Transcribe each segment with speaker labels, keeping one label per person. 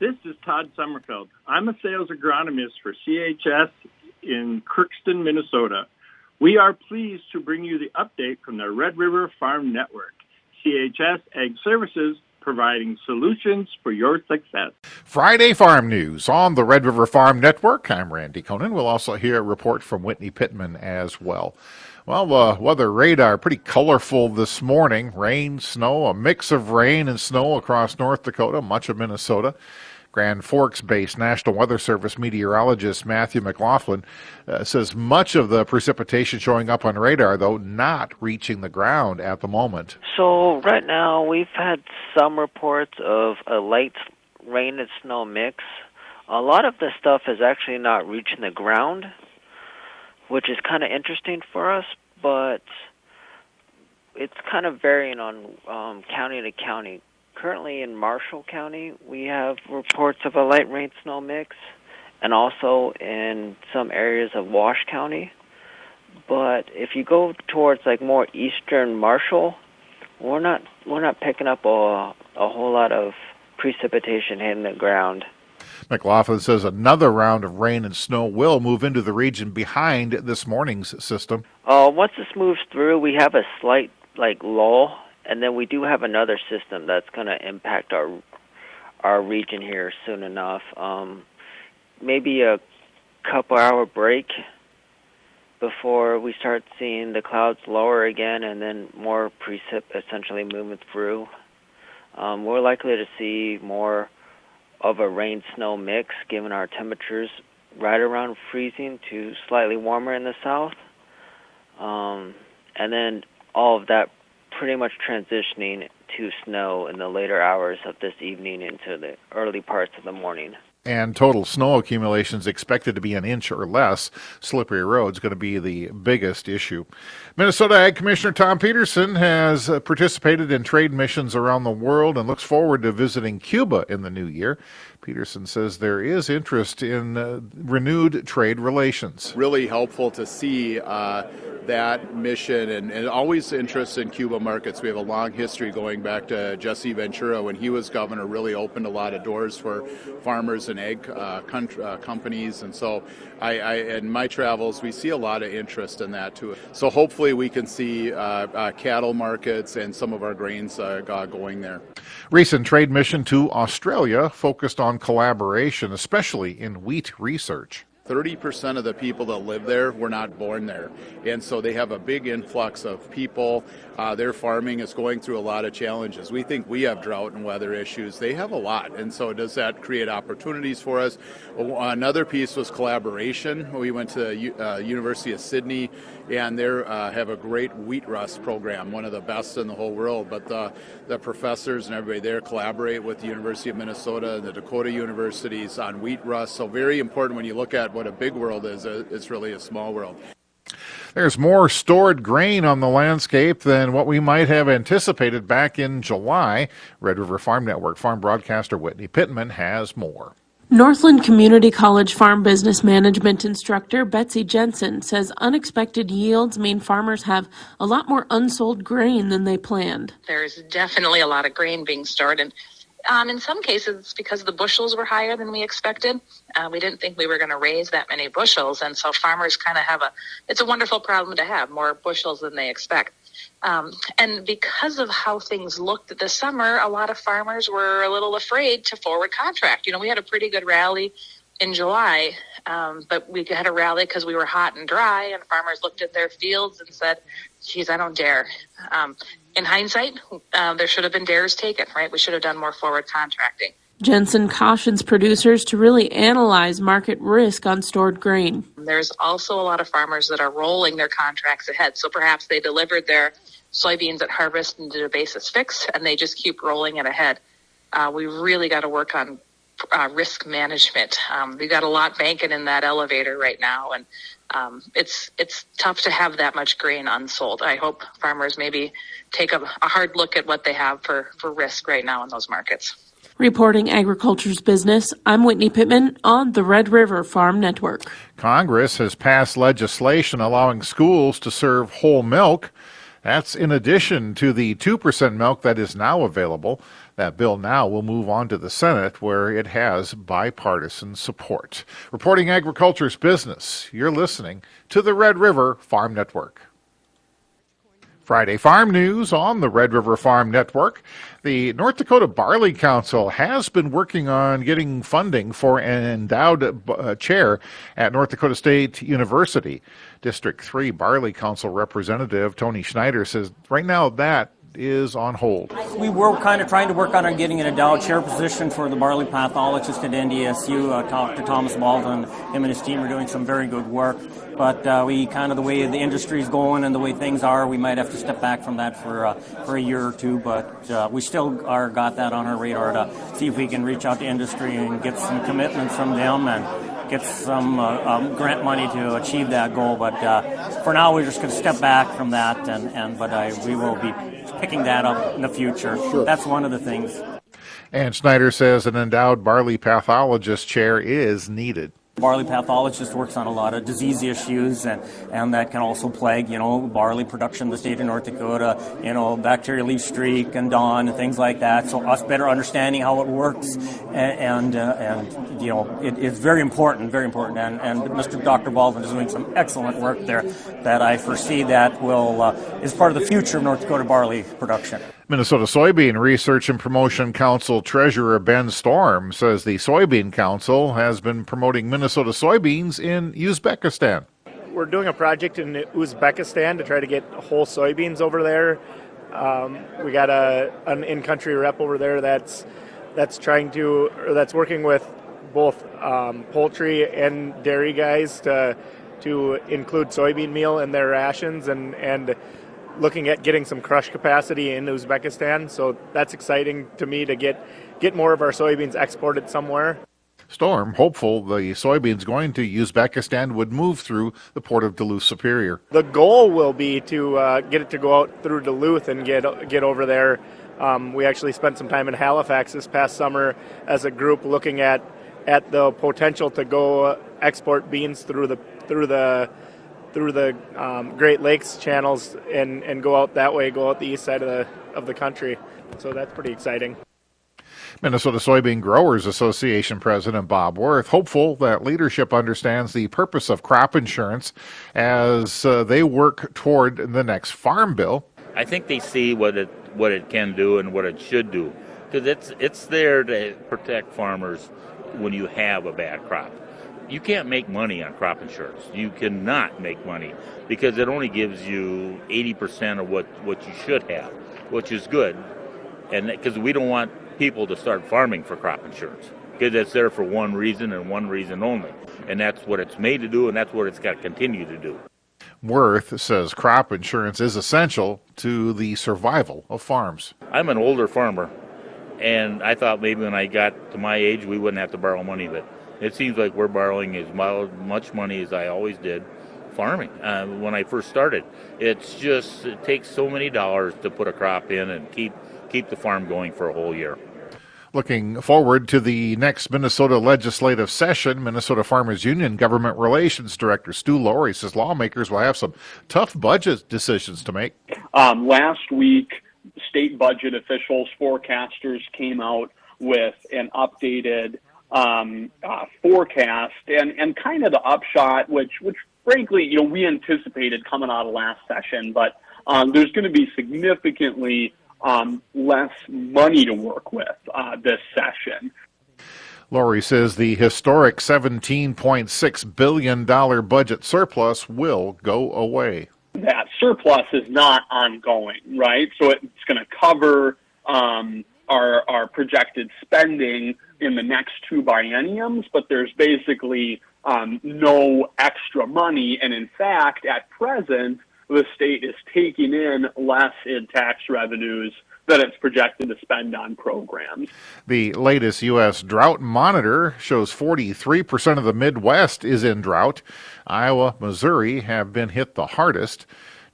Speaker 1: This is Todd Sommerfeld. I'm a sales agronomist for CHS in Crookston, Minnesota. We are pleased to bring you the update from the Red River Farm Network. CHS Ag Services providing solutions for your success.
Speaker 2: Friday Farm News on the Red River Farm Network. I'm Randy Koenen. We'll also hear a report from Whitney Pittman as well. Well, the weather radar pretty colorful this morning. Rain, snow, a mix of rain and snow across North Dakota, much of Minnesota. Grand Forks based National Weather Service meteorologist Matthew McLaughlin uh, says much of the precipitation showing up on radar, though, not reaching the ground at the moment.
Speaker 3: So, right now, we've had some reports of a light rain and snow mix. A lot of the stuff is actually not reaching the ground, which is kind of interesting for us, but it's kind of varying on um, county to county currently in Marshall County, we have reports of a light rain snow mix, and also in some areas of Walsh County. But if you go towards like more eastern Marshall, we're not we're not picking up a a whole lot of precipitation hitting the ground.
Speaker 2: McLaughlin says another round of rain and snow will move into the region behind this morning's system.
Speaker 3: Uh, once this moves through, we have a slight like lull and then we do have another system that's going to impact our our region here soon enough. Um, maybe a couple hour break before we start seeing the clouds lower again, and then more precip essentially moving through. Um, we're likely to see more of a rain snow mix given our temperatures right around freezing to slightly warmer in the south. Um, and then all of that pretty much transitioning to snow in the later hours of this evening into the early parts of the morning.
Speaker 2: And total snow accumulations expected to be an inch or less. Slippery roads going to be the biggest issue. Minnesota Ag Commissioner Thom Petersen has uh, participated in trade missions around the world and looks forward to visiting Cuba in the new year. Petersen says there is interest in uh, renewed trade relations.
Speaker 4: Really helpful to see uh, that mission and, and, always interest in Cuba markets. We have a long history going back to Jesse Ventura when he was governor, really opened a lot of doors for farmers and egg uh, uh, companies. And so, I, I, in my travels, we see a lot of interest in that too. So, hopefully, we can see uh, uh, cattle markets and some of our grains going there.
Speaker 2: Recent trade mission to Australia focused on collaboration, especially in wheat research.
Speaker 4: 30% of the people that live there were not born there. And so they have a big influx of people. Uh, their farming is going through a lot of challenges. We think we have drought and weather issues. They have a lot. And so does that create opportunities for us? Another piece was collaboration. We went to uh, University of Sydney and they uh, have a great wheat rust program, one of the best in the whole world. But the, the professors and everybody there collaborate with the University of Minnesota and the Dakota universities on wheat rust. So very important when you look at what a big world is, uh, it's really a small world.
Speaker 2: There's more stored grain on the landscape than what we might have anticipated back in July. Red River Farm Network farm broadcaster Whitney Pittman has more.
Speaker 5: Northland Community College farm business management instructor Betsy Jensen says unexpected yields mean farmers have a lot more unsold grain than they planned.
Speaker 6: There's definitely a lot of grain being stored, and um, in some cases, it's because the bushels were higher than we expected. Uh, we didn't think we were going to raise that many bushels, and so farmers kind of have a. It's a wonderful problem to have more bushels than they expect. Um, and because of how things looked this summer, a lot of farmers were a little afraid to forward contract. You know, we had a pretty good rally in July, um, but we had a rally because we were hot and dry, and farmers looked at their fields and said, "Geez, I don't dare." Um, in hindsight, um, there should have been dares taken, right? We should have done more forward contracting.
Speaker 5: Jensen cautions producers to really analyze market risk on stored grain.
Speaker 6: There's also a lot of farmers that are rolling their contracts ahead. So perhaps they delivered their soybeans at harvest and did a basis fix, and they just keep rolling it ahead. Uh, we really got to work on uh, risk management. Um, we got a lot banking in that elevator right now, and um, it's it's tough to have that much grain unsold. I hope farmers maybe take a, a hard look at what they have for, for risk right now in those markets.
Speaker 5: Reporting Agriculture's Business, I'm Whitney Pittman on the Red River Farm Network.
Speaker 2: Congress has passed legislation allowing schools to serve whole milk. That's in addition to the 2% milk that is now available. That bill now will move on to the Senate, where it has bipartisan support. Reporting agriculture's business, you're listening to the Red River Farm Network. Friday Farm News on the Red River Farm Network. The North Dakota Barley Council has been working on getting funding for an endowed uh, chair at North Dakota State University. District 3 Barley Council representative Tony Schneider says right now that is on hold.
Speaker 7: We were kind of trying to work on getting an endowed chair position for the barley pathologist at NDSU. Uh, Dr. Thomas Baldwin, him and his team are doing some very good work. But uh, we kind of the way the industry is going and the way things are, we might have to step back from that for uh, for a year or two. But uh, we still are got that on our radar to see if we can reach out to industry and get some commitments from them and get some uh, um, grant money to achieve that goal. But uh, for now, we're just going to step back from that, and, and but I, we will be picking that up in the future. Sure. That's one of the things.
Speaker 2: And Schneider says an endowed barley pathologist chair is needed
Speaker 7: barley pathologist works on a lot of disease issues and, and that can also plague, you know, barley production in the state of North Dakota, you know, bacterial leaf streak and DON and things like that. So us better understanding how it works and, and, uh, and you know, it, it's very important, very important. And, and Mr. Dr. Baldwin is doing some excellent work there that I foresee that will, uh, is part of the future of North Dakota barley production.
Speaker 2: Minnesota Soybean Research and Promotion Council Treasurer Ben Storm says the Soybean Council has been promoting Minnesota soybeans in Uzbekistan.
Speaker 8: We're doing a project in Uzbekistan to try to get whole soybeans over there. Um, we got a an in-country rep over there that's that's trying to or that's working with both um, poultry and dairy guys to to include soybean meal in their rations and and looking at getting some crush capacity in Uzbekistan. So that's exciting to me to get get more of our soybeans exported somewhere.
Speaker 2: Storm, hopeful the soybeans going to Uzbekistan would move through the port of Duluth Superior.
Speaker 8: The goal will be to uh, get it to go out through Duluth and get get over there. Um, we actually spent some time in Halifax this past summer as a group looking at at the potential to go export beans through the through the through the um, Great Lakes channels and, and go out that way, go out the east side of the of the country. So that's pretty exciting.
Speaker 2: Minnesota Soybean Growers Association President Bob Worth hopeful that leadership understands the purpose of crop insurance as uh, they work toward the next farm bill.
Speaker 9: I think they see what it what it can do and what it should do because it's it's there to protect farmers when you have a bad crop you can't make money on crop insurance. You cannot make money because it only gives you 80% of what, what you should have, which is good. And because we don't want people to start farming for crop insurance because it's there for one reason and one reason only. And that's what it's made to do, and that's what it's got to continue to do.
Speaker 2: Worth says crop insurance is essential to the survival of farms.
Speaker 9: I'm an older farmer, and I thought maybe when I got to my age we wouldn't have to borrow money, but it seems like we're borrowing as much money as I always did farming uh, when I first started. It's just it takes so many dollars to put a crop in and keep keep the farm going for a whole year.
Speaker 2: Looking forward to the next Minnesota legislative session, Minnesota Farmers Union Government Relations Director Stu Lourey says lawmakers will have some tough budget decisions to make.
Speaker 10: Um, last week, state budget officials, forecasters came out with an updated um, uh, forecast and, and kind of the upshot, which, which frankly, you know, we anticipated coming out of last session, but um, there's going to be significantly um, less money to work with uh, this session.
Speaker 2: Lourey says the historic $17.6 billion budget surplus will go away.
Speaker 10: That surplus is not ongoing, right? So it's going to cover um, our, our projected spending in the next two bienniums, but there's basically um, no extra money. And in fact, at present, the state is taking in less in tax revenues than it's projected to spend on programs.
Speaker 2: The latest U.S. drought monitor shows 43% of the Midwest is in drought. Iowa, Missouri have been hit the hardest.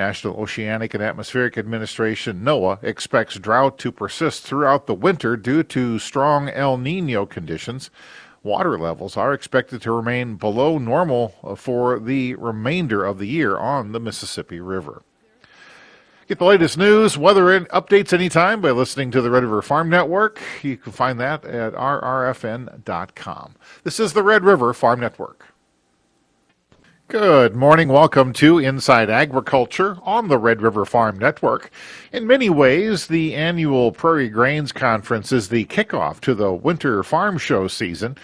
Speaker 2: National Oceanic and Atmospheric Administration NOAA expects drought to persist throughout the winter due to strong El Nino conditions. Water levels are expected to remain below normal uh, for the remainder of the year on the Mississippi River. Get the latest news, weather and updates anytime by listening to the Red River Farm Network. You can find that at rrfn.com. This is the Red River Farm Network. Good morning. Welcome to Inside Agriculture on the Red River Farm Network. In many ways, the annual Prairie Grains Conference is the kickoff to the winter farm show season.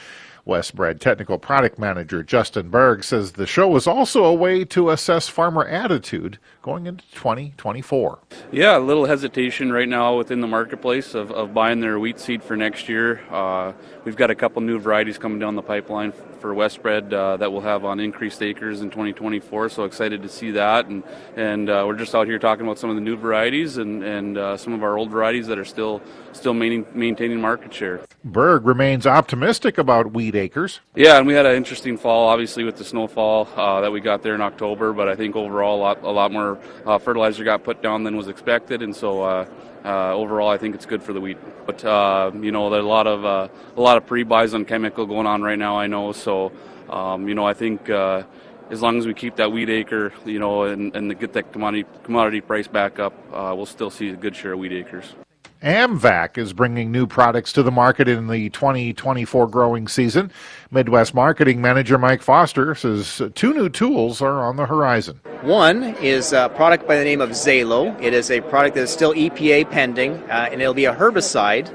Speaker 2: Westbred Technical Product Manager Justin Berg says the show is also a way to assess farmer attitude going into 2024.
Speaker 11: Yeah, a little hesitation right now within the marketplace of, of buying their wheat seed for next year. Uh, we've got a couple new varieties coming down the pipeline for Westbred uh, that we'll have on increased acres in 2024. So excited to see that, and and uh, we're just out here talking about some of the new varieties and and uh, some of our old varieties that are still still maintaining, maintaining market share.
Speaker 2: Berg remains optimistic about wheat acres.
Speaker 11: Yeah, and we had an interesting fall, obviously with the snowfall uh, that we got there in October. But I think overall, a lot a lot more uh, fertilizer got put down than was expected, and so. Uh, uh, overall, I think it's good for the wheat. But uh, you know, there's a lot of uh, a lot of pre-buys on chemical going on right now. I know, so um, you know, I think uh, as long as we keep that wheat acre, you know, and, and get that commodity commodity price back up, uh, we'll still see a good share of wheat acres.
Speaker 2: AMVAC is bringing new products to the market in the 2024 growing season. Midwest Marketing Manager Mike Foster says two new tools are on the horizon.
Speaker 12: One is a product by the name of Zalo. It is a product that is still EPA pending, uh, and it'll be a herbicide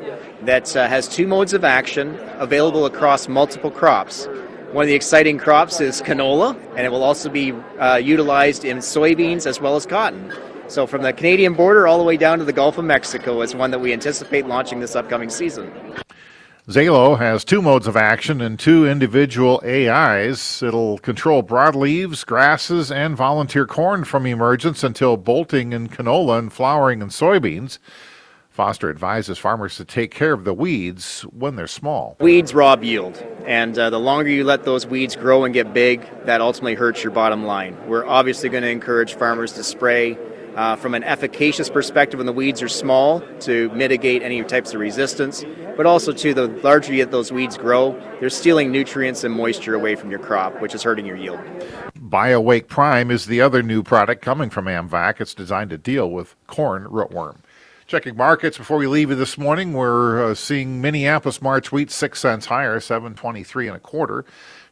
Speaker 12: that uh, has two modes of action available across multiple crops. One of the exciting crops is canola, and it will also be uh, utilized in soybeans as well as cotton. So, from the Canadian border all the way down to the Gulf of Mexico is one that we anticipate launching this upcoming season.
Speaker 2: Zalo has two modes of action and two individual AIs. It'll control broadleaves, grasses, and volunteer corn from emergence until bolting in canola and flowering in soybeans. Foster advises farmers to take care of the weeds when they're small.
Speaker 12: Weeds rob yield, and uh, the longer you let those weeds grow and get big, that ultimately hurts your bottom line. We're obviously going to encourage farmers to spray uh, from an efficacious perspective when the weeds are small to mitigate any types of resistance, but also to the larger you those weeds grow, they're stealing nutrients and moisture away from your crop, which is hurting your yield.
Speaker 2: BioWake Prime is the other new product coming from AMVAC. It's designed to deal with corn rootworm. Checking markets before we leave you this morning, we're uh, seeing Minneapolis March wheat six cents higher, seven twenty-three and a quarter.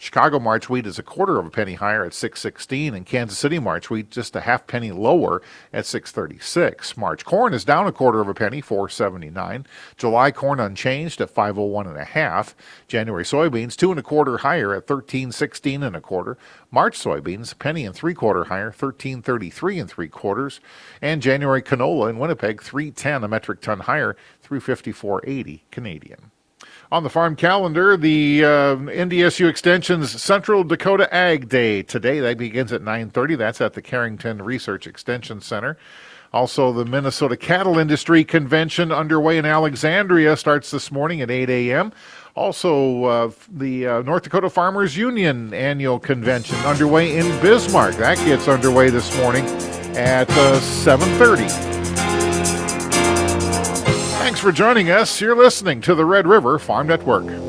Speaker 2: Chicago March wheat is a quarter of a penny higher at 616, and Kansas City March wheat just a half penny lower at 636. March corn is down a quarter of a penny, 479. July corn unchanged at 501 and a half. January soybeans two and a quarter higher at 1316 and a quarter. March soybeans penny and three quarter higher, 1333 and three quarters. And January canola in Winnipeg 310 a metric ton higher, 354.80 Canadian. On the farm calendar, the uh, NDSU Extension's Central Dakota Ag Day today. That begins at 9:30. That's at the Carrington Research Extension Center. Also, the Minnesota Cattle Industry Convention underway in Alexandria starts this morning at 8 a.m. Also, uh, the uh, North Dakota Farmers Union annual convention underway in Bismarck. That gets underway this morning at 7:30. Thanks for joining us. You're listening to the Red River Farm Network.